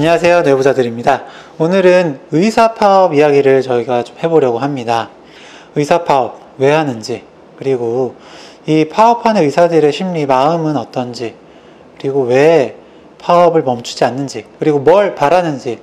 안녕하세요. 내부자들입니다. 오늘은 의사 파업 이야기를 저희가 좀 해보려고 합니다. 의사 파업 왜 하는지, 그리고 이 파업하는 의사들의 심리, 마음은 어떤지, 그리고 왜 파업을 멈추지 않는지, 그리고 뭘 바라는지에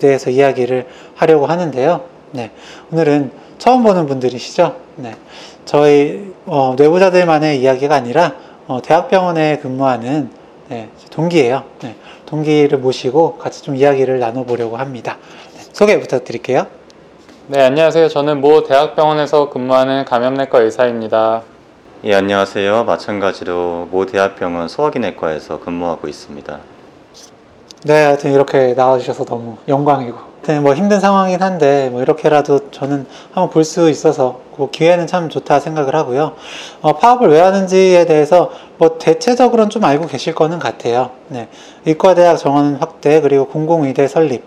대해서 이야기를 하려고 하는데요. 네. 오늘은 처음 보는 분들이시죠? 네. 저희 어, 내부자들만의 이야기가 아니라 어, 대학병원에 근무하는 네, 동기예요. 네, 동기를 모시고 같이 좀 이야기를 나눠보려고 합니다. 네, 소개 부탁드릴게요. 네, 안녕하세요. 저는 모 대학병원에서 근무하는 감염내과 의사입니다. 예, 안녕하세요. 마찬가지로 모 대학병원 소화기내과에서 근무하고 있습니다. 네, 하여튼 이렇게 나와주셔서 너무 영광이고. 하여튼 뭐 힘든 상황이긴 한데, 뭐 이렇게라도 저는 한번 볼 수 있어서 그 기회는 참 좋다 생각을 하고요. 어, 파업을 왜 하는지에 대해서 뭐 대체적으로는 좀 알고 계실 거는 같아요. 네. 의과대학 정원 확대, 그리고 공공의대 설립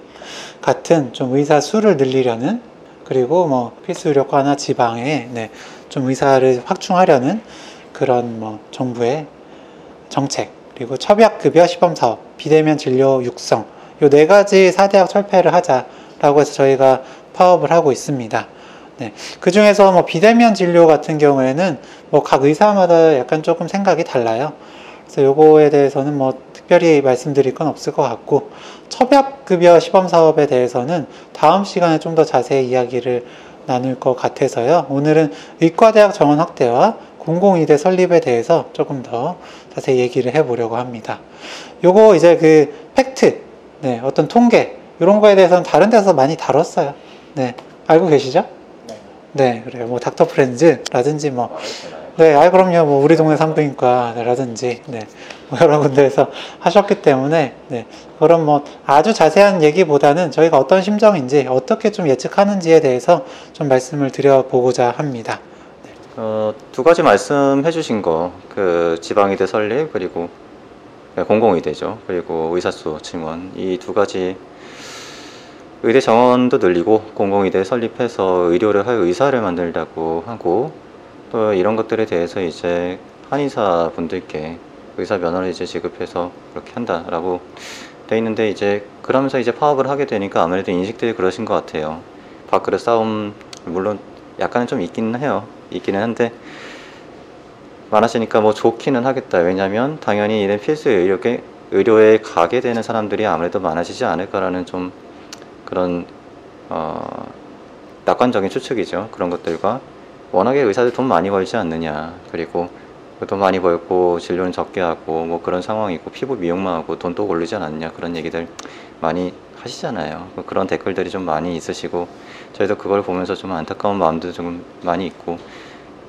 같은 좀 의사 수를 늘리려는 그리고 뭐 필수 의료과나 지방에 네, 좀 의사를 확충하려는 그런 뭐 정부의 정책 그리고 첩약급여 시범 사업, 비대면 진료 육성, 요네 가지 4대학 철폐를 하자라고 해서 저희가 파업을 하고 있습니다. 네. 그 중에서 뭐 비대면 진료 같은 경우에는 뭐 각 의사마다 약간 조금 생각이 달라요. 그래서 요거에 대해서는 뭐 특별히 말씀드릴 건 없을 것 같고, 첩약급여 시범 사업에 대해서는 다음 시간에 좀 더 자세히 이야기를 나눌 것 같아서요. 오늘은 의과대학 정원 확대와 공공의대 설립에 대해서 조금 더 자세히 얘기를 해보려고 합니다. 요거 이제 그 팩트, 네, 어떤 통계, 이런 거에 대해서는 다른 데서 많이 다뤘어요. 네, 알고 계시죠? 네, 그래요. 뭐 닥터 프렌즈라든지 뭐, 네, 아 그럼요. 뭐 우리 동네 산부인과라든지, 네, 뭐 여러 군데에서 하셨기 때문에, 네, 그런 뭐 아주 자세한 얘기보다는 저희가 어떤 심정인지 어떻게 좀 예측하는지에 대해서 좀 말씀을 드려보고자 합니다. 어, 두 가지 말씀해 주신 거, 그 지방의대 설립, 그리고 공공의대죠. 그리고 의사수 증원. 이 두 가지 의대 정원도 늘리고 공공의대 설립해서 의료를 할 의사를 만들다고 하고 또 이런 것들에 대해서 이제 한의사 분들께 의사 면허를 이제 지급해서 그렇게 한다라고 돼 있는데 이제 그러면서 이제 파업을 하게 되니까 아무래도 인식들이 그러신 것 같아요. 밥그릇 싸움 물론 약간은 좀 있기는 해요. 있기는 한데 많아지니까 뭐 좋기는 하겠다. 왜냐하면 당연히 이런 필수 의료계 의료에 가게 되는 사람들이 아무래도 많아지지 않을까라는 좀 그런 어, 낙관적인 추측이죠. 그런 것들과 워낙에 의사들 돈 많이 벌지 않느냐. 그리고 돈 많이 벌고 진료는 적게 하고 뭐 그런 상황이고 피부 미용만 하고 돈또 오르지 않았냐 그런 얘기들 많이 하시잖아요. 뭐 그런 댓글들이 좀 많이 있으시고 저희도 그걸 보면서 좀 안타까운 마음도 좀 많이 있고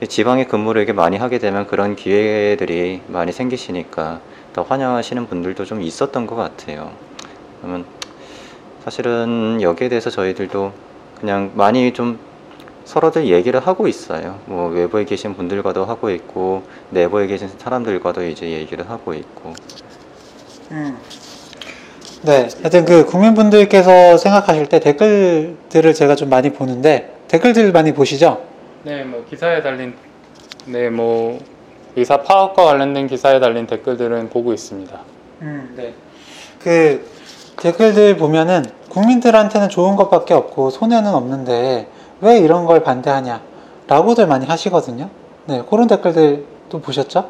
지방에 근무를 이렇게 많이 하게 되면 그런 기회들이 많이 생기시니까 더 환영하시는 분들도 좀 있었던 것 같아요. 그러면 사실은 여기에 대해서 저희들도 그냥 많이 좀 서로들 얘기를 하고 있어요. 뭐 외부에 계신 분들과도 하고 있고 내부에 계신 사람들과도 이제 얘기를 하고 있고. 음. 네, 하여튼 그 국민분들께서 생각하실 때 댓글들을 제가 좀 많이 보는데 댓글들 많이 보시죠? 네, 뭐 기사에 달린 네, 뭐 의사 파업과 관련된 기사에 달린 댓글들은 보고 있습니다. 음, 네. 그 댓글들 보면은 국민들한테는 좋은 것밖에 없고 손해는 없는데 왜 이런 걸 반대하냐 라고들 많이 하시거든요. 네, 그런 댓글들 또 보셨죠?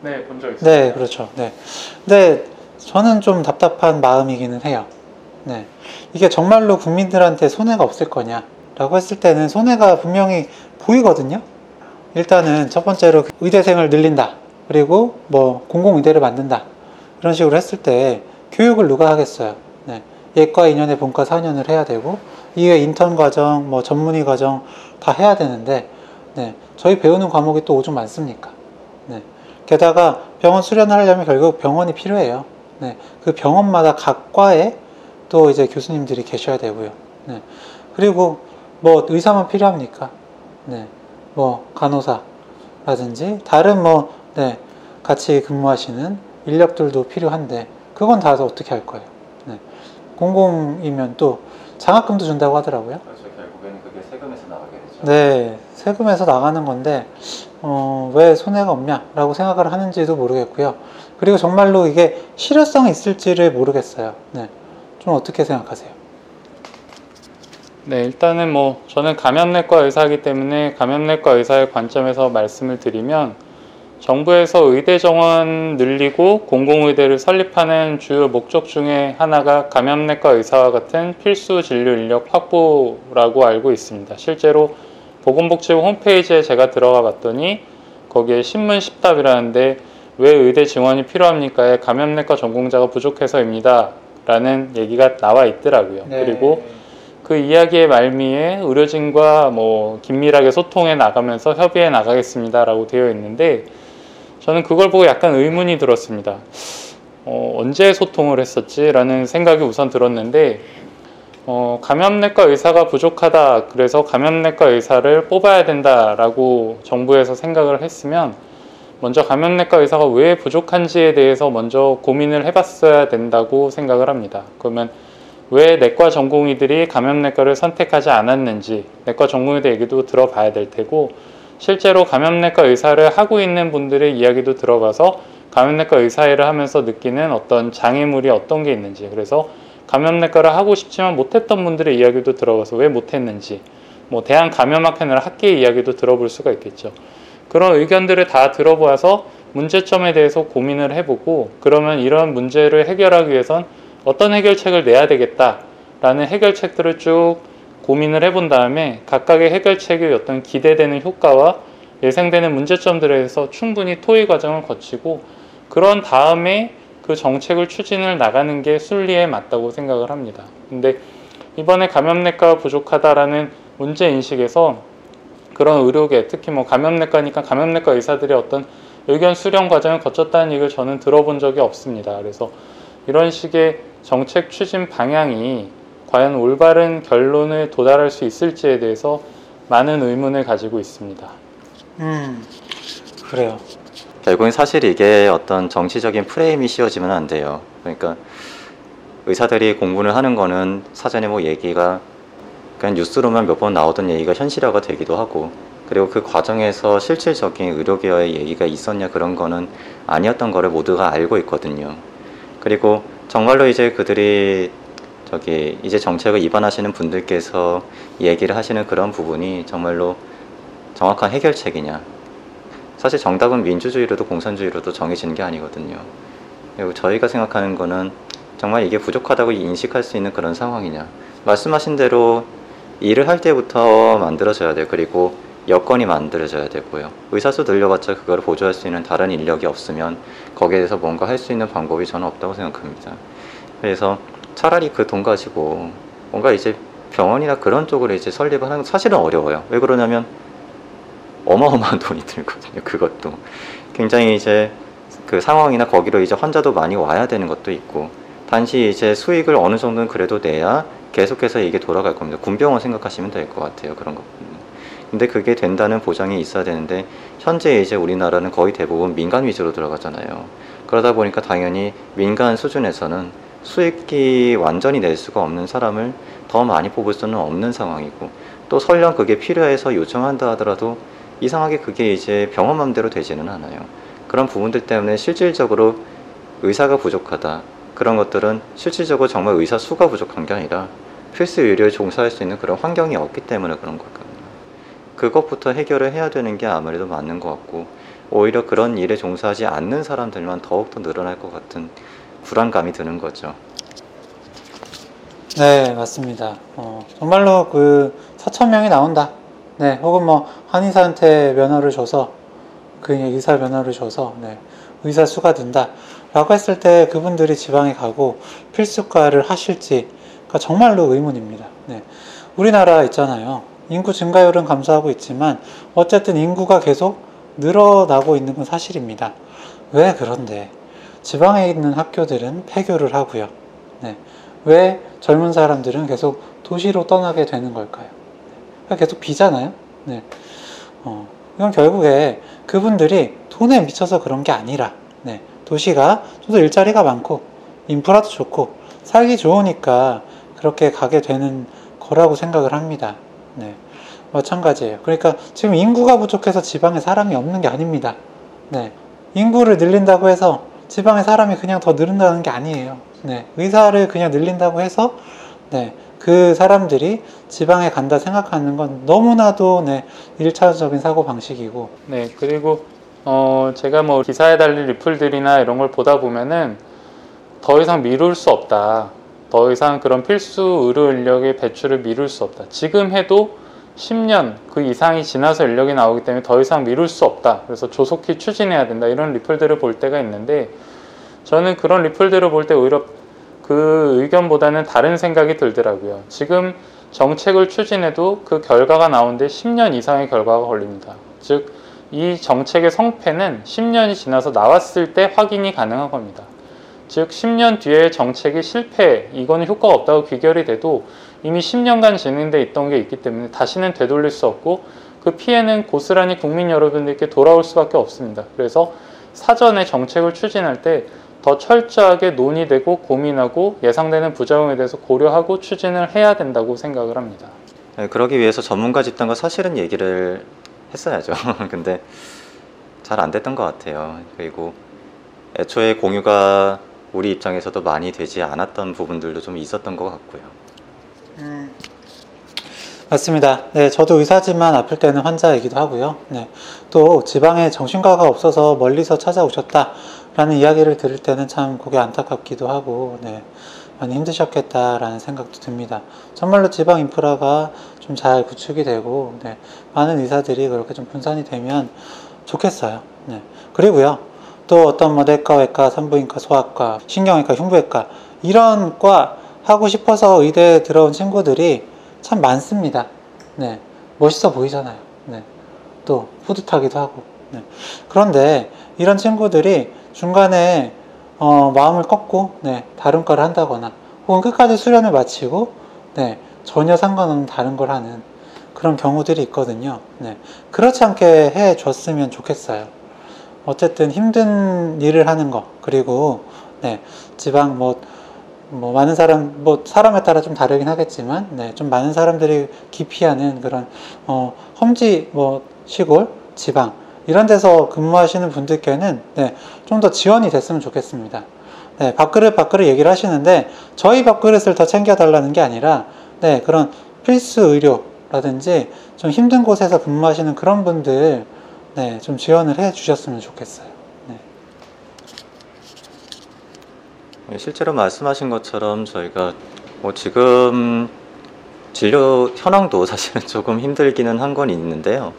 네, 본 적 있습니다. 네, 그렇죠. 네. 근데 저는 좀 답답한 마음이기는 해요. 네. 이게 정말로 국민들한테 손해가 없을 거냐 라고 했을 때는 손해가 분명히 보이거든요. 일단은 첫 번째로 의대생을 늘린다. 그리고 뭐 공공의대를 만든다. 이런 식으로 했을 때 교육을 누가 하겠어요. 네. 예과 2년에 본과 4년을 해야 되고 이게 인턴 과정, 뭐 전문의 과정 다 해야 되는데 네. 저희 배우는 과목이 또 오죽 많습니까? 네. 게다가 병원 수련을 하려면 결국 병원이 필요해요. 네. 그 병원마다 각 과에 또 이제 교수님들이 계셔야 되고요. 네. 그리고 뭐 의사만 필요합니까? 네. 뭐 간호사라든지 다른 뭐 네. 같이 근무하시는 인력들도 필요한데 그건 다 어떻게 할 거예요? 네. 공공이면 또 장학금도 준다고 하더라고요. 그렇죠. 결국에는 그게 세금에서 나가게 되죠. 네, 세금에서 나가는 건데 어, 왜 손해가 없냐라고 생각을 하는지도 모르겠고요. 그리고 정말로 이게 실효성이 있을지를 모르겠어요. 네. 좀 어떻게 생각하세요? 네, 일단은 뭐 저는 감염내과 의사이기 때문에 감염내과 의사의 관점에서 말씀을 드리면 정부에서 의대 정원 늘리고 공공의대를 설립하는 주요 목적 중에 하나가 감염내과 의사와 같은 필수 진료 인력 확보라고 알고 있습니다. 실제로 보건복지부 홈페이지에 제가 들어가 봤더니 거기에 신문 10답이라는데 왜 의대 지원이 필요합니까에 감염내과 전공자가 부족해서입니다. 라는 얘기가 나와 있더라고요. 네. 그리고 그 이야기의 말미에 의료진과 뭐 긴밀하게 소통해 나가면서 협의해 나가겠습니다라고 되어 있는데 저는 그걸 보고 약간 의문이 들었습니다. 어, 언제 소통을 했었지라는 생각이 우선 들었는데 어, 감염내과 의사가 부족하다 그래서 감염내과 의사를 뽑아야 된다라고 정부에서 생각을 했으면 먼저 감염내과 의사가 왜 부족한지에 대해서 먼저 고민을 해봤어야 된다고 생각을 합니다. 그러면 왜 내과 전공의들이 감염내과를 선택하지 않았는지 내과 전공의들 얘기도 들어봐야 될 테고 실제로 감염내과 의사를 하고 있는 분들의 이야기도 들어가서 감염내과 의사 일을 하면서 느끼는 어떤 장애물이 어떤 게 있는지 그래서 감염내과를 하고 싶지만 못했던 분들의 이야기도 들어가서 왜 못했는지 뭐 대한 감염학회나 학계의 이야기도 들어볼 수가 있겠죠. 그런 의견들을 다 들어보아서 문제점에 대해서 고민을 해보고 그러면 이런 문제를 해결하기 위해선 어떤 해결책을 내야 되겠다라는 해결책들을 쭉 고민을 해본 다음에 각각의 해결책의 어떤 기대되는 효과와 예상되는 문제점들에 대해서 충분히 토의 과정을 거치고 그런 다음에 그 정책을 추진을 나가는 게 순리에 맞다고 생각을 합니다. 근데 이번에 감염내과가 부족하다라는 문제 인식에서 그런 의료계 특히 뭐 감염내과니까 감염내과 의사들이 어떤 의견 수렴 과정을 거쳤다는 얘기를 저는 들어본 적이 없습니다. 그래서 이런 식의 정책 추진 방향이 과연 올바른 결론에 도달할 수 있을지에 대해서 많은 의문을 가지고 있습니다. 음, 그래요. 결국엔 사실 이게 어떤 정치적인 프레임이 씌워지면 안 돼요. 그러니까 의사들이 공부를 하는 거는 사전에 뭐 얘기가 그냥 뉴스로만 몇 번 나오던 얘기가 현실화가 되기도 하고 그리고 그 과정에서 실질적인 의료계와의 얘기가 있었냐 그런 거는 아니었던 거를 모두가 알고 있거든요. 그리고 정말로 이제 그들이 저기 이제 정책을 입안하시는 분들께서 얘기를 하시는 그런 부분이 정말로 정확한 해결책이냐. 사실 정답은 민주주의로도 공산주의로도 정해지는 게 아니거든요. 그리고 저희가 생각하는 거는 정말 이게 부족하다고 인식할 수 있는 그런 상황이냐. 말씀하신 대로 일을 할 때부터 만들어져야 돼요. 그리고 여건이 만들어져야 되고요. 의사수 늘려봤자 그걸 보조할 수 있는 다른 인력이 없으면 거기에 대해서 뭔가 할 수 있는 방법이 저는 없다고 생각합니다. 그래서 차라리 그 돈 가지고 뭔가 이제 병원이나 그런 쪽으로 이제 설립을 하는 건 사실은 어려워요. 왜 그러냐면 어마어마한 돈이 들거든요. 그것도 굉장히 이제 그 상황이나 거기로 이제 환자도 많이 와야 되는 것도 있고 단지 이제 수익을 어느 정도는 그래도 내야 계속해서 이게 돌아갈 겁니다. 군병원 생각하시면 될 것 같아요. 그런 거. 근데 그게 된다는 보장이 있어야 되는데 현재 이제 우리나라는 거의 대부분 민간 위주로 들어가잖아요. 그러다 보니까 당연히 민간 수준에서는 수익이 완전히 낼 수가 없는 사람을 더 많이 뽑을 수는 없는 상황이고 또 설령 그게 필요해서 요청한다 하더라도 이상하게 그게 이제 병원 맘대로 되지는 않아요. 그런 부분들 때문에 실질적으로 의사가 부족하다. 그런 것들은 실질적으로 정말 의사 수가 부족한 게 아니라 필수 의료에 종사할 수 있는 그런 환경이 없기 때문에 그런 거거든요. 그것부터 해결을 해야 되는 게 아무래도 맞는 것 같고 오히려 그런 일에 종사하지 않는 사람들만 더욱더 늘어날 것 같은 불안감이 드는 거죠. 네, 맞습니다. 어, 정말로 그 4천 명이 나온다. 네, 혹은 뭐 한의사한테 면허를 줘서 그 의사 면허를 줘서 네, 의사 수가 든다. 라고 했을 때 그분들이 지방에 가고 필수과를 하실지가 정말로 의문입니다. 네. 우리나라 있잖아요. 인구 증가율은 감소하고 있지만 어쨌든 인구가 계속 늘어나고 있는 건 사실입니다. 왜 그런데 지방에 있는 학교들은 폐교를 하고요. 네. 왜 젊은 사람들은 계속 도시로 떠나게 되는 걸까요? 계속 비잖아요. 네. 어, 이건 결국에 그분들이 돈에 미쳐서 그런 게 아니라, 네. 도시가 좀 더 일자리가 많고, 인프라도 좋고, 살기 좋으니까 그렇게 가게 되는 거라고 생각을 합니다. 네. 마찬가지예요. 그러니까 지금 인구가 부족해서 지방에 사람이 없는 게 아닙니다. 네. 인구를 늘린다고 해서 지방의 사람이 그냥 더 늘는다는 게 아니에요. 네, 의사를 그냥 늘린다고 해서 네, 그 사람들이 지방에 간다 생각하는 건 너무나도 네, 1차적인 사고 방식이고 네, 그리고 어, 제가 뭐 기사에 달린 리플들이나 이런 걸 보다 보면은 더 이상 미룰 수 없다. 더 이상 그런 필수 의료 인력의 배출을 미룰 수 없다. 지금 해도 10년 그 이상이 지나서 인력이 나오기 때문에 더 이상 미룰 수 없다. 그래서 조속히 추진해야 된다. 이런 리플들을 볼 때가 있는데 저는 그런 리플들을 볼 때 오히려 그 의견보다는 다른 생각이 들더라고요. 지금 정책을 추진해도 그 결과가 나오는데 10년 이상의 결과가 걸립니다. 즉, 이 정책의 성패는 10년이 지나서 나왔을 때 확인이 가능한 겁니다. 즉 10년 뒤에 정책이 실패, 이거는 효과가 없다고 귀결이 돼도 이미 10년간 진행돼 있던 게 있기 때문에 다시는 되돌릴 수 없고 그 피해는 고스란히 국민 여러분들께 돌아올 수밖에 없습니다. 그래서 사전에 정책을 추진할 때 더 철저하게 논의되고 고민하고 예상되는 부작용에 대해서 고려하고 추진을 해야 된다고 생각을 합니다. 네, 그러기 위해서 전문가 집단과 사실은 얘기를 했어야죠. 근데 잘 안 됐던 것 같아요. 그리고 애초에 공유가 우리 입장에서도 많이 되지 않았던 부분들도 좀 있었던 것 같고요. 맞습니다. 네, 저도 의사지만 아플 때는 환자이기도 하고요. 네, 또 지방에 정신과가 없어서 멀리서 찾아오셨다라는 이야기를 들을 때는 참 그게 안타깝기도 하고, 네, 많이 힘드셨겠다라는 생각도 듭니다. 정말로 지방 인프라가 좀 잘 구축이 되고, 네, 많은 의사들이 그렇게 좀 분산이 되면 좋겠어요. 네, 그리고요, 또 어떤 뭐 내과, 외과, 산부인과, 소아과, 신경외과, 흉부외과 이런 과 하고 싶어서 의대에 들어온 친구들이 참 많습니다. 네, 멋있어 보이잖아요. 네, 또 뿌듯하기도 하고. 네. 그런데 이런 친구들이 중간에 어, 마음을 꺾고 네, 다른 과를 한다거나 혹은 끝까지 수련을 마치고 네, 전혀 상관없는 다른 걸 하는 그런 경우들이 있거든요. 네, 그렇지 않게 해 줬으면 좋겠어요. 어쨌든 힘든 일을 하는 거 그리고 네, 지방 뭐, 뭐 많은 사람 뭐 사람에 따라 좀 다르긴 하겠지만 네, 좀 많은 사람들이 기피하는 그런 어, 험지 뭐 시골 지방 이런 데서 근무하시는 분들께는 네, 좀 더 지원이 됐으면 좋겠습니다. 네, 밥그릇 밥그릇 얘기를 하시는데 저희 밥그릇을 더 챙겨 달라는 게 아니라 네, 그런 필수 의료라든지 좀 힘든 곳에서 근무하시는 그런 분들 네, 좀 지원을 해 주셨으면 좋겠어요. 네. 네, 실제로 말씀하신 것처럼 저희가 뭐 지금 진료 현황도 사실은 조금 힘들기는 한 건 있는데요.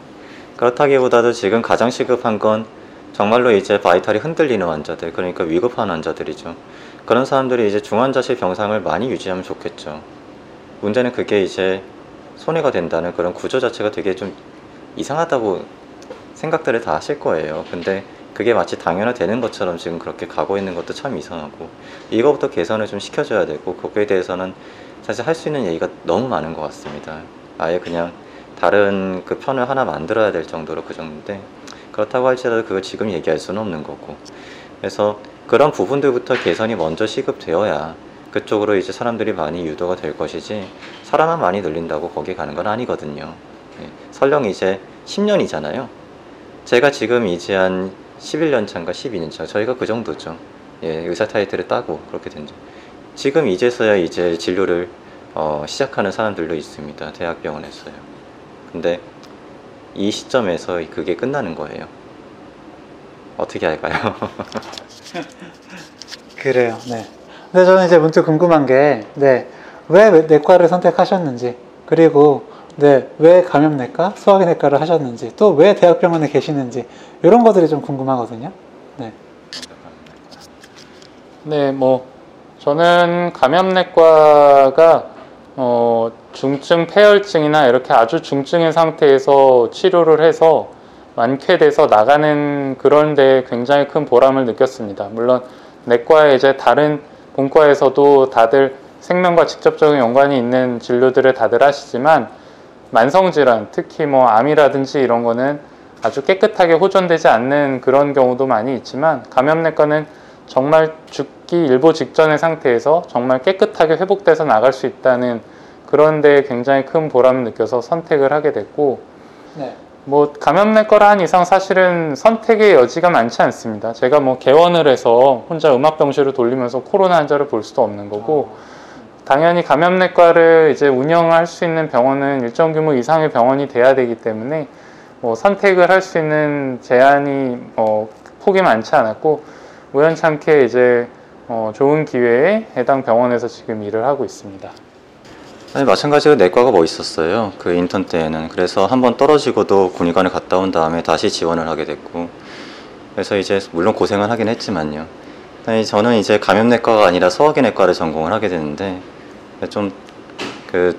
그렇다기보다도 지금 가장 시급한 건 정말로 이제 바이탈이 흔들리는 환자들, 그러니까 위급한 환자들이죠. 그런 사람들이 이제 중환자실 병상을 많이 유지하면 좋겠죠. 문제는 그게 이제 손해가 된다는 그런 구조 자체가 되게 좀 이상하다고 생각들을 다 하실 거예요. 근데 그게 마치 당연화되는 것처럼 지금 그렇게 가고 있는 것도 참 이상하고 이거부터 개선을 좀 시켜줘야 되고 거기에 대해서는 사실 할 수 있는 얘기가 너무 많은 것 같습니다. 아예 그냥 다른 그 편을 하나 만들어야 될 정도로 그 정도인데 그렇다고 할지라도 그걸 지금 얘기할 수는 없는 거고 그래서 그런 부분들부터 개선이 먼저 시급되어야 그쪽으로 이제 사람들이 많이 유도가 될 것이지 사람만 많이 늘린다고 거기 가는 건 아니거든요. 예, 설령 이제 10년이잖아요. 제가 지금 이제 한 11년 차인가 12년 차 저희가 그 정도죠. 예, 의사 타이틀을 따고 그렇게 된 죠. 지금 이제서야 이제 진료를 어, 시작하는 사람들도 있습니다. 대학병원에서요. 근데 이 시점에서 그게 끝나는 거예요. 어떻게 할까요? 그래요. 네. 근데 저는 이제 문득 궁금한 게, 네. 왜 내과를 선택하셨는지, 그리고, 네. 왜 감염내과, 소화기내과를 하셨는지, 또 왜 대학병원에 계시는지, 이런 것들이 좀 궁금하거든요. 네. 네, 뭐 저는 감염내과가 어, 중증 폐혈증이나 이렇게 아주 중증인 상태에서 치료를 해서 완쾌돼서 나가는 그런 데 굉장히 큰 보람을 느꼈습니다. 물론 내과에 이제 다른 본과에서도 다들 생명과 직접적인 연관이 있는 진료들을 다들 하시지만 만성질환, 특히 뭐 암이라든지 이런 거는 아주 깨끗하게 호전되지 않는 그런 경우도 많이 있지만 감염내과는 정말 죽기 일보 직전의 상태에서 정말 깨끗하게 회복돼서 나갈 수 있다는 그런 데 굉장히 큰 보람을 느껴서 선택을 하게 됐고 네. 뭐 감염내과라 한 이상 사실은 선택의 여지가 많지 않습니다. 제가 뭐 개원을 해서 혼자 음압병실을 돌리면서 코로나 환자를 볼 수도 없는 거고 당연히 감염내과를 이제 운영할 수 있는 병원은 일정 규모 이상의 병원이 돼야 되기 때문에 뭐 선택을 할 수 있는 제한이 어, 폭이 많지 않았고 우연찮게 이제 어, 좋은 기회에 해당 병원에서 지금 일을 하고 있습니다. 아니 마찬가지로 내과가 멋있었어요. 그 인턴 때에는 그래서 한번 떨어지고도 군의관을 갔다 온 다음에 다시 지원을 하게 됐고 그래서 이제 물론 고생은 하긴 했지만요. 아니 저는 이제 감염내과가 아니라 소화기내과를 전공을 하게 됐는데 좀 그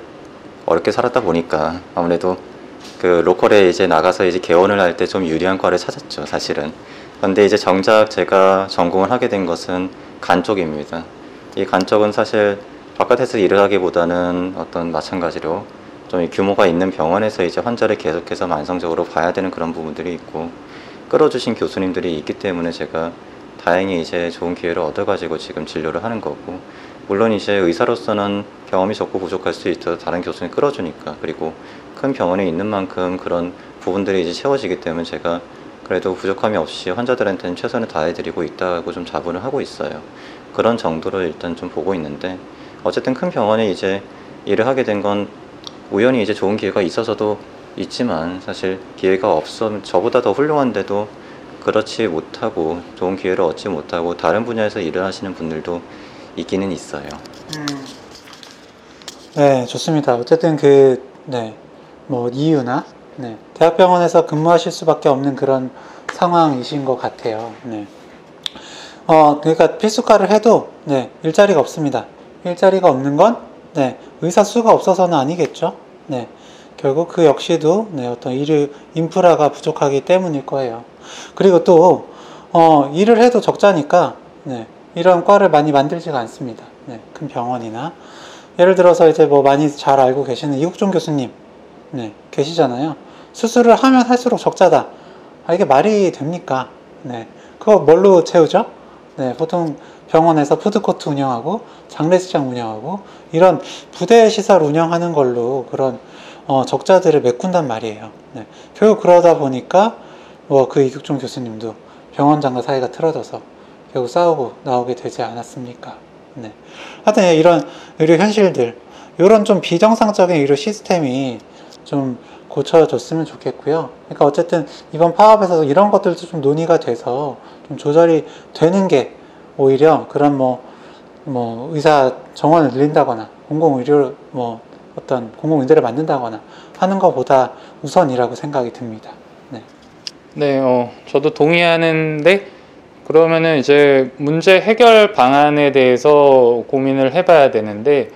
어렵게 살았다 보니까 아무래도 그 로컬에 이제 나가서 이제 개원을 할 때 좀 유리한 과를 찾았죠 사실은. 그런데 이제 정작 제가 전공을 하게 된 것은 간 쪽입니다. 이 간 쪽은 사실 바깥에서 일을 하기보다는 어떤 마찬가지로 좀이 규모가 있는 병원에서 이제 환자를 계속해서 만성적으로 봐야 되는 그런 부분들이 있고 끌어주신 교수님들이 있기 때문에 제가 다행히 이제 좋은 기회를 얻어가지고 지금 진료를 하는 거고 물론 이제 의사로서는 경험이 적고 부족할 수 있어서 다른 교수님 끌어주니까 그리고 큰 병원에 있는 만큼 그런 부분들이 이제 채워지기 때문에 제가 그래도 부족함이 없이 환자들한테는 최선을 다해드리고 있다고 좀 자부를 하고 있어요. 그런 정도로 일단 좀 보고 있는데 어쨌든 큰 병원에 이제 일을 하게 된 건 우연히 이제 좋은 기회가 있어서도 있지만 사실 기회가 없어 저보다 더 훌륭한데도 그렇지 못하고 좋은 기회를 얻지 못하고 다른 분야에서 일을 하시는 분들도 있기는 있어요. 네, 좋습니다. 어쨌든 그, 네, 뭐, 이유나, 네, 대학병원에서 근무하실 수밖에 없는 그런 상황이신 것 같아요. 네. 어, 그러니까 필수과를 해도, 네, 일자리가 없습니다. 일자리가 없는 건, 네, 의사 수가 없어서는 아니겠죠. 네, 결국 그 역시도, 네, 어떤 일, 인프라가 부족하기 때문일 거예요. 그리고 또, 어, 일을 해도 적자니까, 네, 이런 과를 많이 만들지가 않습니다. 네, 큰 병원이나. 예를 들어서 이제 뭐 많이 잘 알고 계시는 이국종 교수님, 네, 계시잖아요. 수술을 하면 할수록 적자다. 아, 이게 말이 됩니까? 네. 그거 뭘로 채우죠? 네, 보통 병원에서 푸드코트 운영하고 장례식장 운영하고 이런 부대 시설 운영하는 걸로 그런 어, 적자들을 메꾼단 말이에요. 네. 결국 그러다 보니까 뭐 그 이국종 교수님도 병원장과 사이가 틀어져서 결국 싸우고 나오게 되지 않았습니까? 네. 하여튼 이런 의료 현실들, 이런 좀 비정상적인 의료 시스템이 좀 고쳐졌으면 좋겠고요. 그러니까 어쨌든 이번 파업에서 이런 것들도 좀 논의가 돼서 좀 조절이 되는 게 오히려 그런 뭐, 뭐 의사 정원을 늘린다거나 공공의료 뭐 어떤 공공의대를 만든다거나 하는 것보다 우선이라고 생각이 듭니다. 네. 네, 어, 저도 동의하는데 그러면은 이제 문제 해결 방안에 대해서 고민을 해봐야 되는데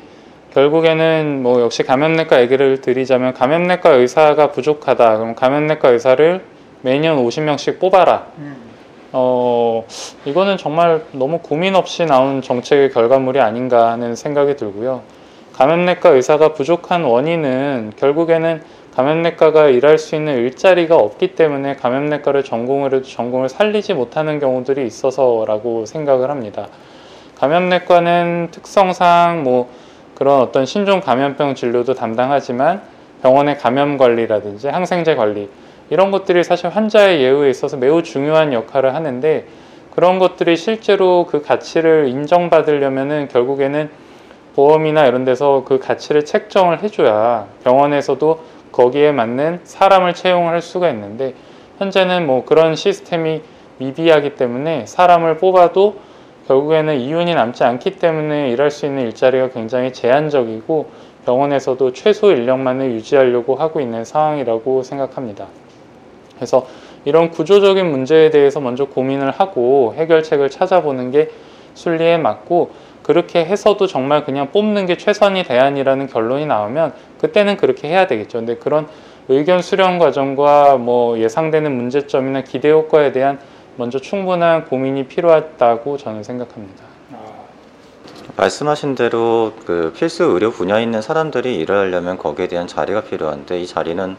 결국에는 뭐 역시 감염내과 얘기를 드리자면 감염내과 의사가 부족하다. 그럼 감염내과 의사를 매년 50명씩 뽑아라. 어, 이거는 정말 너무 고민 없이 나온 정책의 결과물이 아닌가 하는 생각이 들고요. 감염내과 의사가 부족한 원인은 결국에는 감염내과가 일할 수 있는 일자리가 없기 때문에 감염내과를 전공을 해도 전공을 살리지 못하는 경우들이 있어서라고 생각을 합니다. 감염내과는 특성상 뭐 그런 어떤 신종 감염병 진료도 담당하지만 병원의 감염 관리라든지 항생제 관리 이런 것들이 사실 환자의 예후에 있어서 매우 중요한 역할을 하는데 그런 것들이 실제로 그 가치를 인정받으려면은 결국에는 보험이나 이런 데서 그 가치를 책정을 해줘야 병원에서도 거기에 맞는 사람을 채용을 할 수가 있는데 현재는 뭐 그런 시스템이 미비하기 때문에 사람을 뽑아도 결국에는 이윤이 남지 않기 때문에 일할 수 있는 일자리가 굉장히 제한적이고 병원에서도 최소 인력만을 유지하려고 하고 있는 상황이라고 생각합니다. 그래서 이런 구조적인 문제에 대해서 먼저 고민을 하고 해결책을 찾아보는 게 순리에 맞고 그렇게 해서도 정말 그냥 뽑는 게 최선이 대안이라는 결론이 나오면 그때는 그렇게 해야 되겠죠. 근데 그런 의견 수렴 과정과 뭐 예상되는 문제점이나 기대 효과에 대한 먼저 충분한 고민이 필요하다고 저는 생각합니다. 말씀하신 대로 그 필수 의료 분야에 있는 사람들이 일을 하려면 거기에 대한 자리가 필요한데 이 자리는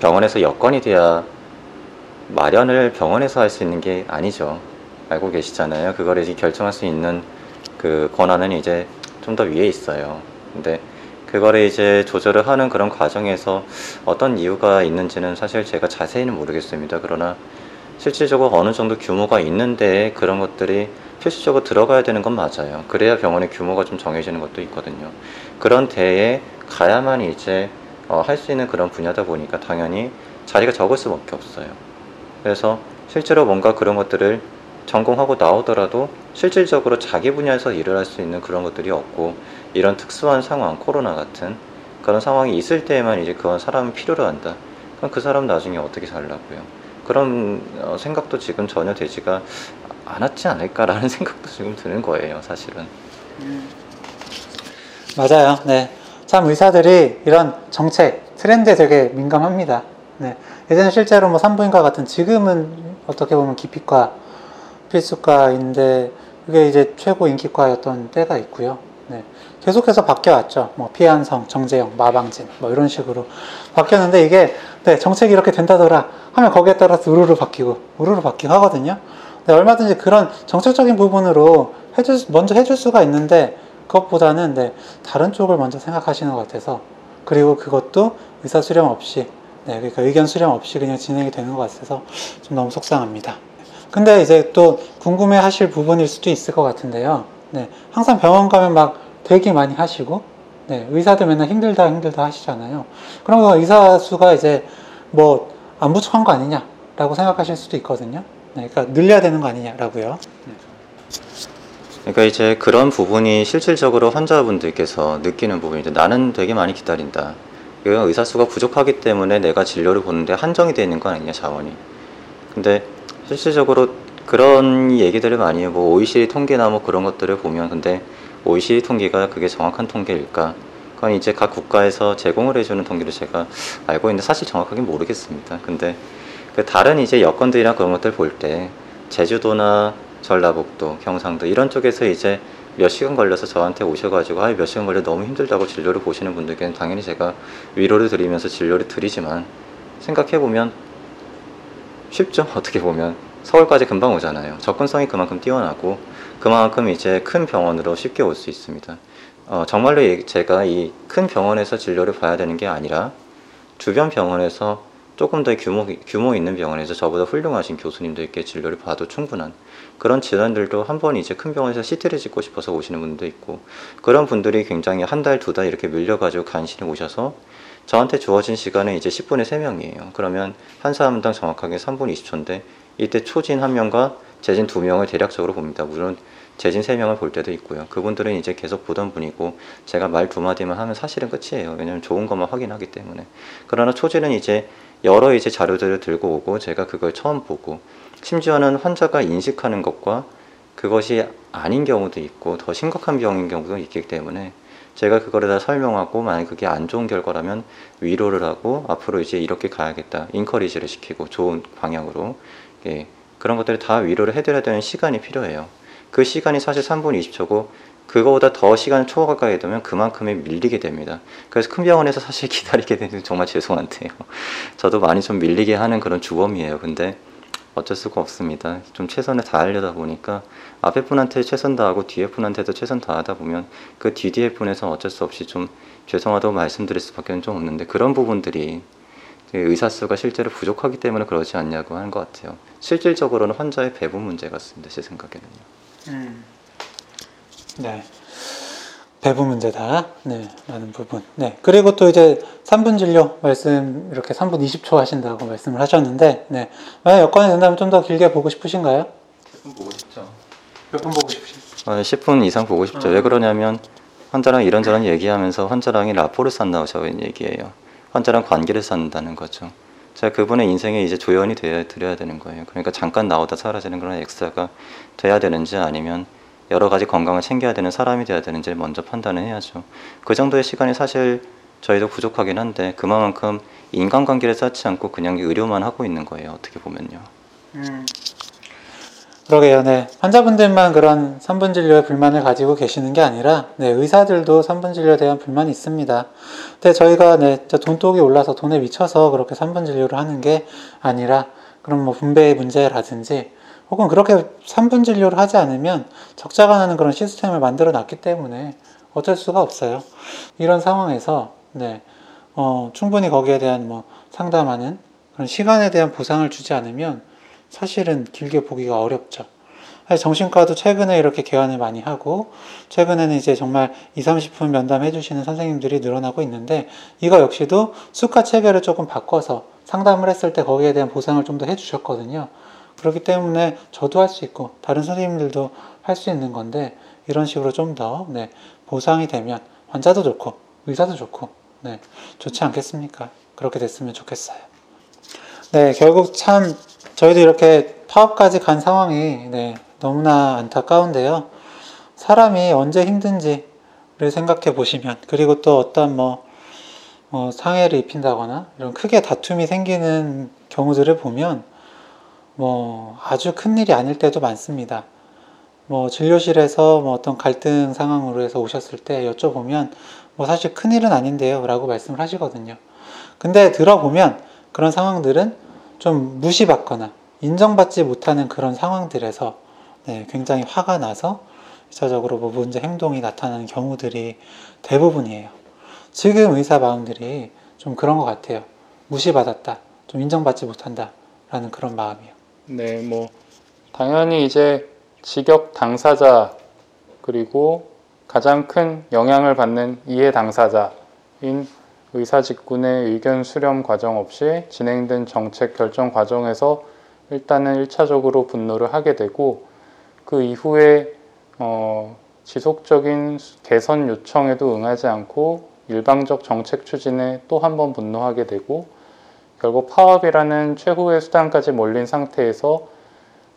병원에서 여건이 돼야 마련을 병원에서 할 수 있는 게 아니죠. 알고 계시잖아요. 그거를 이제 결정할 수 있는 그 권한은 이제 좀 더 위에 있어요. 근데 그거를 이제 조절을 하는 그런 과정에서 어떤 이유가 있는지는 사실 제가 자세히는 모르겠습니다. 그러나 실질적으로 어느 정도 규모가 있는데 그런 것들이 필수적으로 들어가야 되는 건 맞아요. 그래야 병원의 규모가 좀 정해지는 것도 있거든요. 그런 데에 가야만 이제 어, 할 수 있는 그런 분야다 보니까 당연히 자리가 적을 수밖에 없어요. 그래서 실제로 뭔가 그런 것들을 전공하고 나오더라도 실질적으로 자기 분야에서 일을 할 수 있는 그런 것들이 없고 이런 특수한 상황, 코로나 같은 그런 상황이 있을 때에만 이제 그런 사람이 필요로 한다. 그럼 그 사람 나중에 어떻게 살라고요? 그런 어, 생각도 지금 전혀 되지가 않았지 않을까라는 생각도 지금 드는 거예요, 사실은. 맞아요. 네. 참 의사들이 이런 정책, 트렌드에 되게 민감합니다. 네. 예전에 실제로 뭐 산부인과 같은 지금은 어떻게 보면 기피과, 필수과인데 그게 이제 최고 인기과였던 때가 있고요. 네. 계속해서 바뀌어왔죠. 뭐 피한성, 정재영, 마방진 뭐 이런 식으로 바뀌었는데 이게 네, 정책이 이렇게 된다더라 하면 거기에 따라서 우르르 바뀌고 우르르 바뀌고 하거든요. 네, 얼마든지 그런 정책적인 부분으로 해줄 수- 먼저 해줄 수가 있는데 그것보다는 네, 다른 쪽을 먼저 생각하시는 것 같아서 그리고 그것도 의사 수렴 없이 네, 그러니까 의견 수렴 없이 그냥 진행이 되는 것 같아서 좀 너무 속상합니다. 근데 이제 또 궁금해 하실 부분일 수도 있을 것 같은데요. 네, 항상 병원 가면 막 대기 많이 하시고, 네, 의사들 맨날 힘들다 힘들다 하시잖아요. 거 의사 수가 이제 뭐 안 부족한 거 아니냐라고 생각하실 수도 있거든요. 네, 그러니까 늘려야 되는 거 아니냐라고요. 그러니까 이제 그런 부분이 실질적으로 환자분들께서 느끼는 부분인데 나는 되게 많이 기다린다. 의사 수가 부족하기 때문에 내가 진료를 보는데 한정이 되어 있는 거 아니냐 자원이. 근데 실질적으로 그런 얘기들을 많이 해요. 뭐 OECD 통계나 뭐 그런 것들을 보면 근데 OECD 통계가 그게 정확한 통계일까? 그건 이제 각 국가에서 제공을 해주는 통계로 제가 알고 있는데 사실 정확하게 모르겠습니다. 근데 그 다른 이제 여건들이나 그런 것들 볼 때 제주도나 전라북도, 경상도 이런 쪽에서 이제 몇 시간 걸려서 저한테 오셔가지고 아몇 시간 걸려 너무 힘들다고 진료를 보시는 분들께는 당연히 제가 위로를 드리면서 진료를 드리지만 생각해 보면 쉽죠? 어떻게 보면. 서울까지 금방 오잖아요. 접근성이 그만큼 뛰어나고 그만큼 이제 큰 병원으로 쉽게 올 수 있습니다. 어, 정말로 얘- 제가 이 큰 병원에서 진료를 봐야 되는 게 아니라 주변 병원에서 조금 더 규모, 규모 있는 병원에서 저보다 훌륭하신 교수님들께 진료를 봐도 충분한 그런 질환들도 한 번 이제 큰 병원에서 CT를 찍고 싶어서 오시는 분도 있고 그런 분들이 굉장히 한 달, 두 달 이렇게 밀려가지고 간신히 오셔서 저한테 주어진 시간은 이제 10분의 3명이에요. 그러면 한 사람당 정확하게 3분 20초인데 이때 초진 한 명과 재진 두 명을 대략적으로 봅니다. 물론 재진 세 명을 볼 때도 있고요. 그분들은 이제 계속 보던 분이고 제가 말 두 마디만 하면 사실은 끝이에요. 왜냐면 좋은 것만 확인하기 때문에. 그러나 초진은 이제 여러 이제 자료들을 들고 오고 제가 그걸 처음 보고 심지어는 환자가 인식하는 것과 그것이 아닌 경우도 있고 더 심각한 병인 경우도 있기 때문에 제가 그거를 다 설명하고 만약 그게 안 좋은 결과라면 위로를 하고 앞으로 이제 이렇게 가야겠다 인커리지를 시키고 좋은 방향으로 예, 그런 것들을 다 위로를 해드려야 되는 시간이 필요해요. 그 시간이 사실 3분 20초고 그거보다 더 시간을 초과하게 되면 그만큼에 밀리게 됩니다. 그래서 큰 병원에서 사실 기다리게 되는 정말 죄송한데요. 저도 많이 좀 밀리게 하는 그런 주범이에요. 근데 어쩔 수가 없습니다. 좀 최선을 다하려다 보니까 앞에 분한테 최선 다하고 뒤에 분한테도 최선 다하다 보면 그 뒤뒤에 분에서 어쩔 수 없이 좀 죄송하다고 말씀드릴 수밖에 좀 없는데 그런 부분들이 의사 수가 실제로 부족하기 때문에 그러지 않냐고 하는 것 같아요. 실질적으로는 환자의 배분 문제 같습니다. 제 생각에는요. 네. 배분 문제다. 네, 라는 부분. 네. 그리고 또 이제 3분 진료 말씀, 이렇게 3분 20초 하신다고 말씀을 하셨는데, 네. 만약 여건이 된다면 좀 더 길게 보고 싶으신가요? 보고 싶죠. 몇 분 보고 싶으신가요? 어, 10분 이상 보고 싶죠. 어. 왜 그러냐면 환자랑 이런저런 얘기하면서 환자랑이 라포를 쌓는다고 저는 얘기해요. 환자랑 관계를 쌓는다는 거죠. 제가 그분의 인생에 이제 조연이 돼야 드려야 되는 거예요. 그러니까 잠깐 나오다 사라지는 그런 엑스트라가 돼야 되는지 아니면 여러 가지 건강을 챙겨야 되는 사람이 돼야 되는지 먼저 판단을 해야죠. 그 정도의 시간이 사실 저희도 부족하긴 한데 그만큼 인간관계를 쌓지 않고 그냥 의료만 하고 있는 거예요. 어떻게 보면요. 그러게요. 네. 환자분들만 그런 3분 진료에 불만을 가지고 계시는 게 아니라, 네, 의사들도 3분 진료에 대한 불만이 있습니다. 근데 저희가, 네, 돈독이 올라서 돈에 미쳐서 그렇게 3분 진료를 하는 게 아니라, 그럼 뭐 분배의 문제라든지, 혹은 그렇게 3분 진료를 하지 않으면 적자가 나는 그런 시스템을 만들어 놨기 때문에 어쩔 수가 없어요. 이런 상황에서 네, 어, 충분히 거기에 대한 뭐 상담하는 그런 시간에 대한 보상을 주지 않으면 사실은 길게 보기가 어렵죠. 정신과도 최근에 이렇게 개원을 많이 하고 최근에는 이제 정말 2, 30분 면담해 주시는 선생님들이 늘어나고 있는데 이거 역시도 수가 체계를 조금 바꿔서 상담을 했을 때 거기에 대한 보상을 좀 더 해 주셨거든요. 그렇기 때문에 저도 할 수 있고 다른 선생님들도 할 수 있는 건데 이런 식으로 좀더 네, 보상이 되면 환자도 좋고 의사도 좋고 네, 좋지 않겠습니까? 그렇게 됐으면 좋겠어요. 네, 결국 참 저희도 이렇게 파업까지 간 상황이 네, 너무나 안타까운데요. 사람이 언제 힘든지를 생각해 보시면 그리고 또 어떤 뭐 어, 상해를 입힌다거나 이런 크게 다툼이 생기는 경우들을 보면 뭐 아주 큰 일이 아닐 때도 많습니다. 뭐 진료실에서 뭐 어떤 갈등 상황으로 해서 오셨을 때 여쭤보면 뭐 사실 큰 일은 아닌데요 라고 말씀을 하시거든요. 근데 들어보면 그런 상황들은 좀 무시받거나 인정받지 못하는 그런 상황들에서 네, 굉장히 화가 나서 1차적으로 뭐 문제 행동이 나타나는 경우들이 대부분이에요. 지금 의사 마음들이 좀 그런 것 같아요. 무시받았다. 좀 인정받지 못한다. 라는 그런 마음이요. 네, 뭐 당연히 이제 직역 당사자 그리고 가장 큰 영향을 받는 이해 당사자인 의사 직군의 의견 수렴 과정 없이 진행된 정책 결정 과정에서 일단은 1차적으로 분노를 하게 되고 그 이후에 어, 지속적인 개선 요청에도 응하지 않고 일방적 정책 추진에 또 한 번 분노하게 되고 결국 파업이라는 최후의 수단까지 몰린 상태에서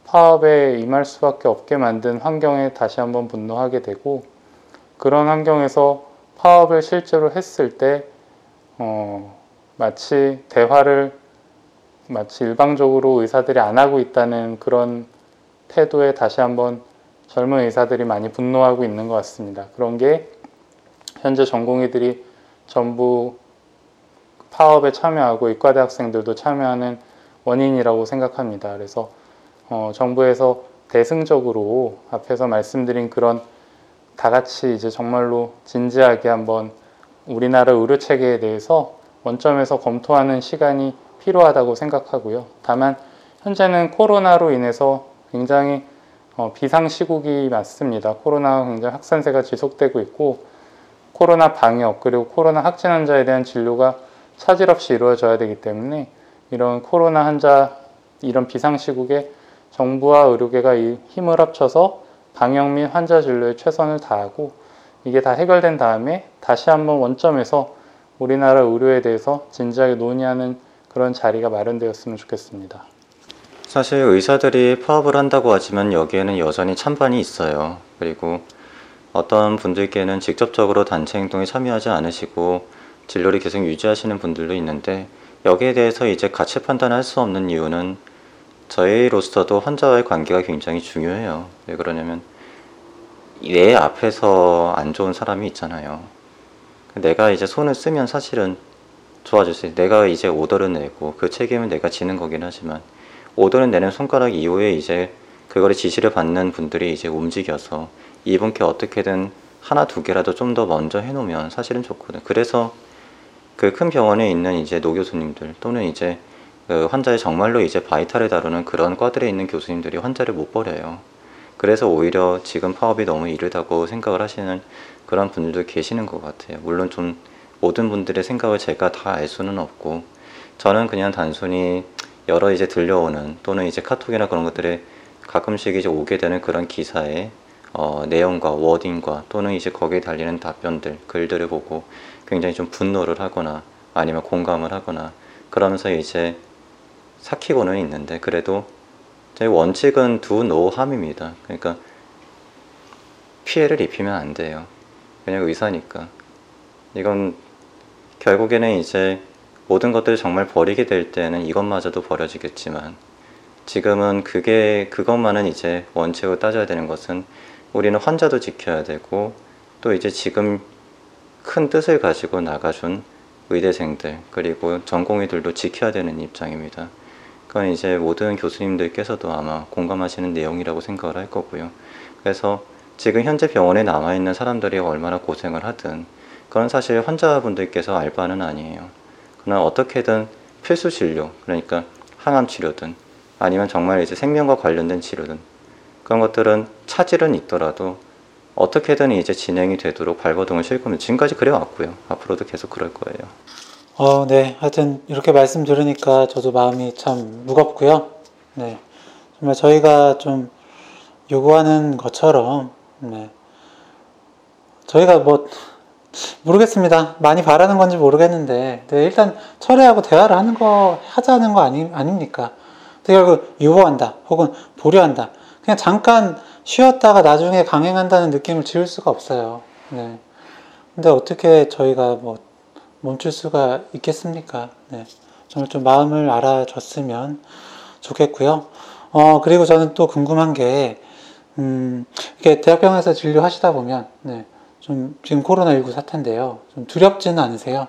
파업에 임할 수밖에 없게 만든 환경에 다시 한번 분노하게 되고 그런 환경에서 파업을 실제로 했을 때 어, 마치 대화를 마치 일방적으로 의사들이 안 하고 있다는 그런 태도에 다시 한번 젊은 의사들이 많이 분노하고 있는 것 같습니다. 그런 게 현재 전공의들이 전부 파업에 참여하고 의과대 학생들도 참여하는 원인이라고 생각합니다. 그래서 어, 정부에서 대승적으로 앞에서 말씀드린 그런 다 같이 이제 정말로 진지하게 한번 우리나라 의료 체계에 대해서 원점에서 검토하는 시간이 필요하다고 생각하고요. 다만 현재는 코로나로 인해서 굉장히 어, 비상 시국이 맞습니다. 코로나 굉장히 확산세가 지속되고 있고 코로나 방역 그리고 코로나 확진 환자에 대한 진료가 차질 없이 이루어져야 되기 때문에 이런 코로나 환자 이런 비상 시국에 정부와 의료계가 이 힘을 합쳐서 방역 및 환자 진료에 최선을 다하고 이게 다 해결된 다음에 다시 한번 원점에서 우리나라 의료에 대해서 진지하게 논의하는 그런 자리가 마련되었으면 좋겠습니다. 사실 의사들이 파업을 한다고 하지만 여기에는 여전히 찬반이 있어요. 그리고 어떤 분들께는 직접적으로 단체 행동에 참여하지 않으시고 진료를 계속 유지하시는 분들도 있는데 여기에 대해서 이제 가치 판단할 수 없는 이유는 저희로서도 환자와의 관계가 굉장히 중요해요. 왜 그러냐면 내 앞에서 안 좋은 사람이 있잖아요. 내가 이제 손을 쓰면 사실은 좋아질 수 있어요. 내가 이제 오더를 내고 그 책임은 내가 지는 거긴 하지만 오더를 내는 손가락 이후에 이제 그거를 지시를 받는 분들이 이제 움직여서 이분께 어떻게든 하나 두 개라도 좀 더 먼저 해놓으면 사실은 좋거든. 그래서 그 큰 병원에 있는 이제 노 교수님들 또는 이제 그 환자의 정말로 이제 vital을 다루는 그런 과들에 있는 교수님들이 환자를 못 버려요. 그래서 오히려 지금 파업이 너무 이르다고 생각을 하시는 그런 분들도 계시는 것 같아요. 물론 좀 모든 분들의 생각을 제가 다 알 수는 없고 저는 그냥 단순히 여러 이제 들려오는 또는 이제 카톡이나 그런 것들에 가끔씩 이제 오게 되는 그런 기사의 어, 내용과 워딩과 또는 이제 거기에 달리는 답변들 글들을 보고 굉장히 좀 분노를 하거나 아니면 공감을 하거나 그러면서 이제 삭히고는 있는데 그래도 제 원칙은 두 노함입니다. 그러니까 피해를 입히면 안 돼요. 그냥 의사니까 이건 결국에는 이제 모든 것들을 정말 버리게 될 때는 이것마저도 버려지겠지만 지금은 그게 그것만은 이제 원칙으로 따져야 되는 것은 우리는 환자도 지켜야 되고 또 이제 지금 큰 뜻을 가지고 나가준 의대생들 그리고 전공의들도 지켜야 되는 입장입니다. 그건 이제 모든 교수님들께서도 아마 공감하시는 내용이라고 생각을 할 거고요. 그래서 지금 현재 병원에 남아 있는 사람들이 얼마나 고생을 하든 그건 사실 환자분들께서 알 바는 아니에요. 그러나 어떻게든 필수 진료, 그러니까 항암 치료든 아니면 정말 이제 생명과 관련된 치료든 그런 것들은 차질은 있더라도 어떻게든 이제 진행이 되도록 발버둥을 칠 겁니다. 지금까지 그래 왔고요. 앞으로도 계속 그럴 거예요. 어, 네. 하여튼 이렇게 말씀 들으니까 저도 마음이 참 무겁고요. 네. 정말 저희가 좀 요구하는 것처럼, 네. 저희가 뭐, 모르겠습니다. 많이 바라는 건지 모르겠는데, 네, 일단 철회하고 대화를 하는 거, 하자는 거 아니, 아닙니까? 결국 유보한다, 혹은 보류한다. 그냥 잠깐 쉬었다가 나중에 강행한다는 느낌을 지울 수가 없어요. 네. 근데 어떻게 저희가 뭐 멈출 수가 있겠습니까? 네. 정말 좀 마음을 알아줬으면 좋겠고요. 어, 그리고 저는 또 궁금한 게, 음, 이렇게 대학병원에서 진료하시다 보면, 네. 좀 지금 코로나19 사태인데요. 좀 두렵지는 않으세요?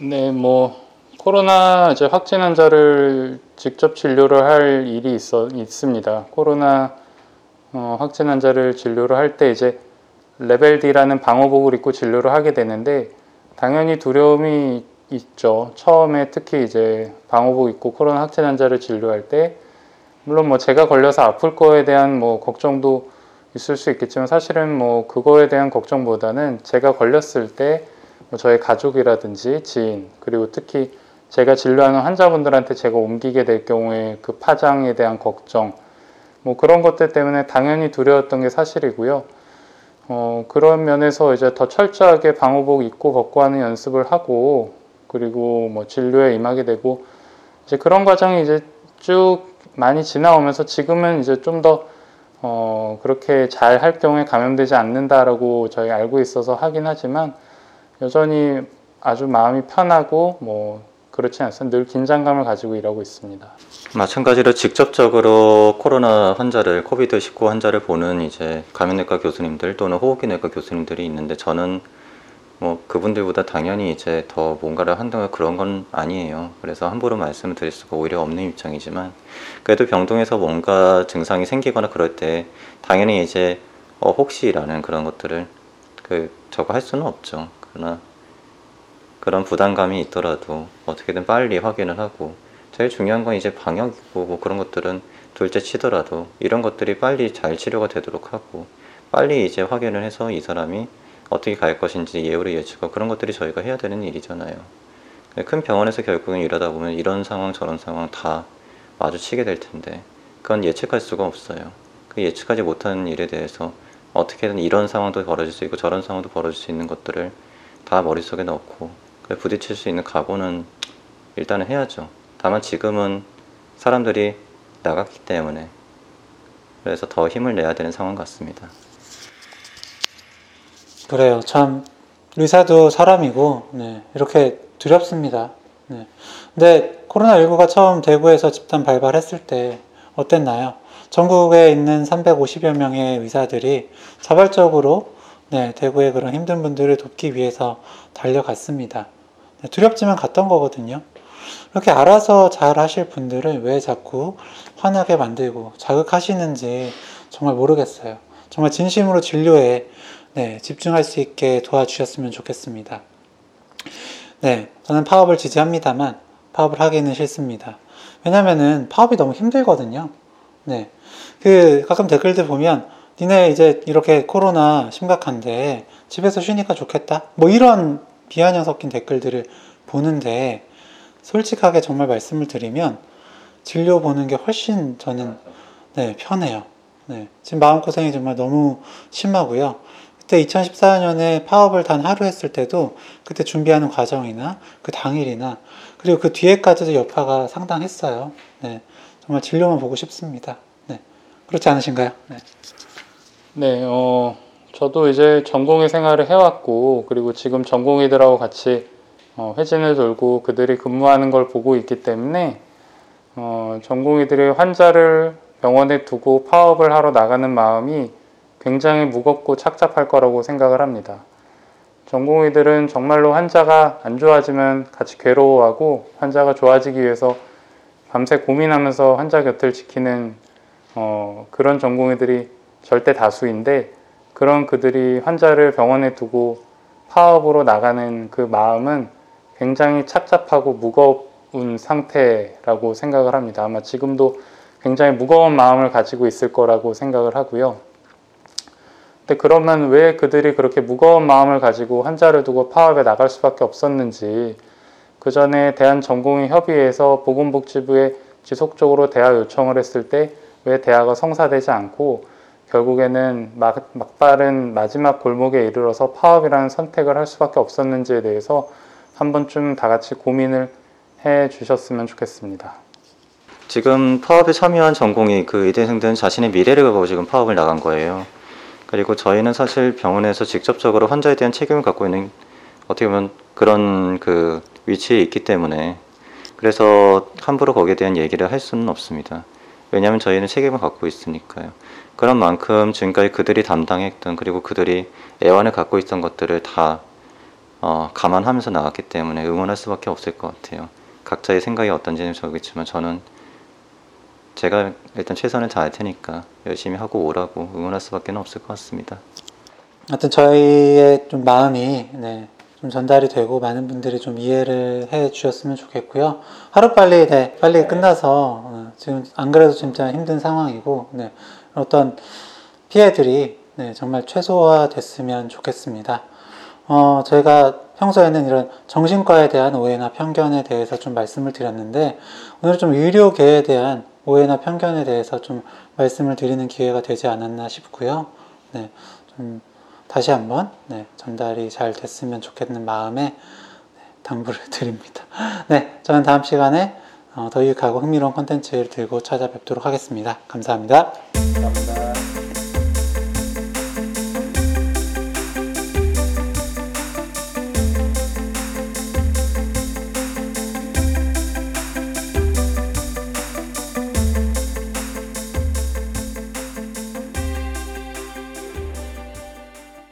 네, 뭐 코로나 이제 확진 환자를 직접 진료를 할 일이 있어 있습니다. 코로나 어, 확진 환자를 진료를 할 때 이제 레벨 D라는 방호복을 입고 진료를 하게 되는데 당연히 두려움이 있죠. 처음에 특히 이제 방호복 입고 코로나 확진 환자를 진료할 때 물론 뭐 제가 걸려서 아플 거에 대한 뭐 걱정도 있을 수 있겠지만 사실은 뭐 그거에 대한 걱정보다는 제가 걸렸을 때 뭐 저의 가족이라든지 지인 그리고 특히 제가 진료하는 환자분들한테 제가 옮기게 될 경우에 그 파장에 대한 걱정, 뭐 그런 것들 때문에 당연히 두려웠던 게 사실이고요. 어, 그런 면에서 이제 더 철저하게 방호복 입고 걷고 하는 연습을 하고, 그리고 뭐 진료에 임하게 되고, 이제 그런 과정이 이제 쭉 많이 지나오면서 지금은 이제 좀 더, 어, 그렇게 잘 할 경우에 감염되지 않는다라고 저희 알고 있어서 하긴 하지만, 여전히 아주 마음이 편하고, 뭐, 그렇지 않습니다. 늘 긴장감을 가지고 일하고 있습니다. 마찬가지로 직접적으로 코로나 환자를 코비드19 환자를 보는 이제 감염내과 교수님들 또는 호흡기내과 교수님들이 있는데 저는 뭐 그분들보다 당연히 이제 더 뭔가를 한다는 그런 건 아니에요. 그래서 함부로 말씀을 드릴 수가 오히려 없는 입장이지만 그래도 병동에서 뭔가 증상이 생기거나 그럴 때 당연히 이제 어 혹시라는 그런 것들을 그 저거 할 수는 없죠. 그러나 그런 부담감이 있더라도 어떻게든 빨리 확인을 하고 제일 중요한 건 이제 방역이고 뭐 그런 것들은 둘째 치더라도 이런 것들이 빨리 잘 치료가 되도록 하고 빨리 이제 확인을 해서 이 사람이 어떻게 갈 것인지 예우를 예측하고 그런 것들이 저희가 해야 되는 일이잖아요. 큰 병원에서 결국은 일하다 보면 이런 상황 저런 상황 다 마주치게 될 텐데 그건 예측할 수가 없어요. 그 예측하지 못하는 일에 대해서 어떻게든 이런 상황도 벌어질 수 있고 저런 상황도 벌어질 수 있는 것들을 다 머릿속에 넣고 부딪힐 수 있는 각오는 일단은 해야죠. 다만 지금은 사람들이 나갔기 때문에 그래서 더 힘을 내야 되는 상황 같습니다. 그래요. 참 의사도 사람이고 네, 이렇게 두렵습니다. 네. 근데 코로나19가 처음 대구에서 집단 발발했을 때 어땠나요? 전국에 있는 350여 명의 의사들이 자발적으로 네, 대구의 그런 힘든 분들을 돕기 위해서 달려갔습니다. 네, 두렵지만 갔던 거거든요. 이렇게 알아서 잘 하실 분들을 왜 자꾸 화나게 만들고 자극하시는지 정말 모르겠어요. 정말 진심으로 진료에 네, 집중할 수 있게 도와주셨으면 좋겠습니다. 네, 저는 파업을 지지합니다만 파업을 하기는 싫습니다. 왜냐면은 파업이 너무 힘들거든요. 네. 그 가끔 댓글들 보면 니네 이제 이렇게 코로나 심각한데 집에서 쉬니까 좋겠다. 뭐 이런 비아냥 섞인 댓글들을 보는데 솔직하게 정말 말씀을 드리면 진료 보는 게 훨씬 저는 네, 편해요. 네, 지금 마음고생이 정말 너무 심하고요. 그때 2014년에 파업을 단 하루 했을 때도 그때 준비하는 과정이나 그 당일이나 그리고 그 뒤에까지도 여파가 상당했어요. 네, 정말 진료만 보고 싶습니다. 네, 그렇지 않으신가요? 네. 네, 어, 저도 이제 전공의 생활을 해왔고 그리고 지금 전공의들하고 같이 어, 회진을 돌고 그들이 근무하는 걸 보고 있기 때문에 어, 전공의들의 환자를 병원에 두고 파업을 하러 나가는 마음이 굉장히 무겁고 착잡할 거라고 생각을 합니다. 전공의들은 정말로 환자가 안 좋아지면 같이 괴로워하고 환자가 좋아지기 위해서 밤새 고민하면서 환자 곁을 지키는 어, 그런 전공의들이 절대 다수인데 그런 그들이 환자를 병원에 두고 파업으로 나가는 그 마음은 굉장히 착잡하고 무거운 상태라고 생각을 합니다. 아마 지금도 굉장히 무거운 마음을 가지고 있을 거라고 생각을 하고요. 근데 그러면 왜 그들이 그렇게 무거운 마음을 가지고 환자를 두고 파업에 나갈 수밖에 없었는지 그 전에 대한전공의 협의회에서 보건복지부에 지속적으로 대화 요청을 했을 때 왜 대화가 성사되지 않고 결국에는 막, 막바른 마지막 골목에 이르러서 파업이라는 선택을 할 수밖에 없었는지에 대해서 한 번쯤 다 같이 고민을 해 주셨으면 좋겠습니다. 지금 파업에 참여한 전공이 그 의대생들은 자신의 미래를 걸고 지금 파업을 나간 거예요. 그리고 저희는 사실 병원에서 직접적으로 환자에 대한 책임을 갖고 있는 어떻게 보면 그런 그 위치에 있기 때문에 그래서 함부로 거기에 대한 얘기를 할 수는 없습니다. 왜냐하면 저희는 책임을 갖고 있으니까요. 그런 만큼 지금까지 그들이 담당했던 그리고 그들이 애환을 갖고 있던 것들을 다 어, 감안하면서 나갔기 때문에 응원할 수밖에 없을 것 같아요. 각자의 생각이 어떤지는 모르겠지만 저는 제가 일단 최선을 다할 테니까 열심히 하고 오라고 응원할 수밖에 없을 것 같습니다. 하여튼 저희의 좀 마음이 네, 좀 전달이 되고 많은 분들이 좀 이해를 해 주셨으면 좋겠고요. 하루 빨리 네, 빨리 끝나서 어, 지금 안 그래도 진짜 힘든 상황이고 네, 어떤 피해들이 네, 정말 최소화됐으면 좋겠습니다. 어, 저희가 평소에는 이런 정신과에 대한 오해나 편견에 대해서 좀 말씀을 드렸는데 오늘 좀 의료계에 대한 오해나 편견에 대해서 좀 말씀을 드리는 기회가 되지 않았나 싶고요. 네, 좀 다시 한번 네, 전달이 잘 됐으면 좋겠는 마음에 네, 당부를 드립니다. 네, 저는 다음 시간에 어, 더 유익하고 흥미로운 콘텐츠를 들고 찾아뵙도록 하겠습니다. 감사합니다. Chao.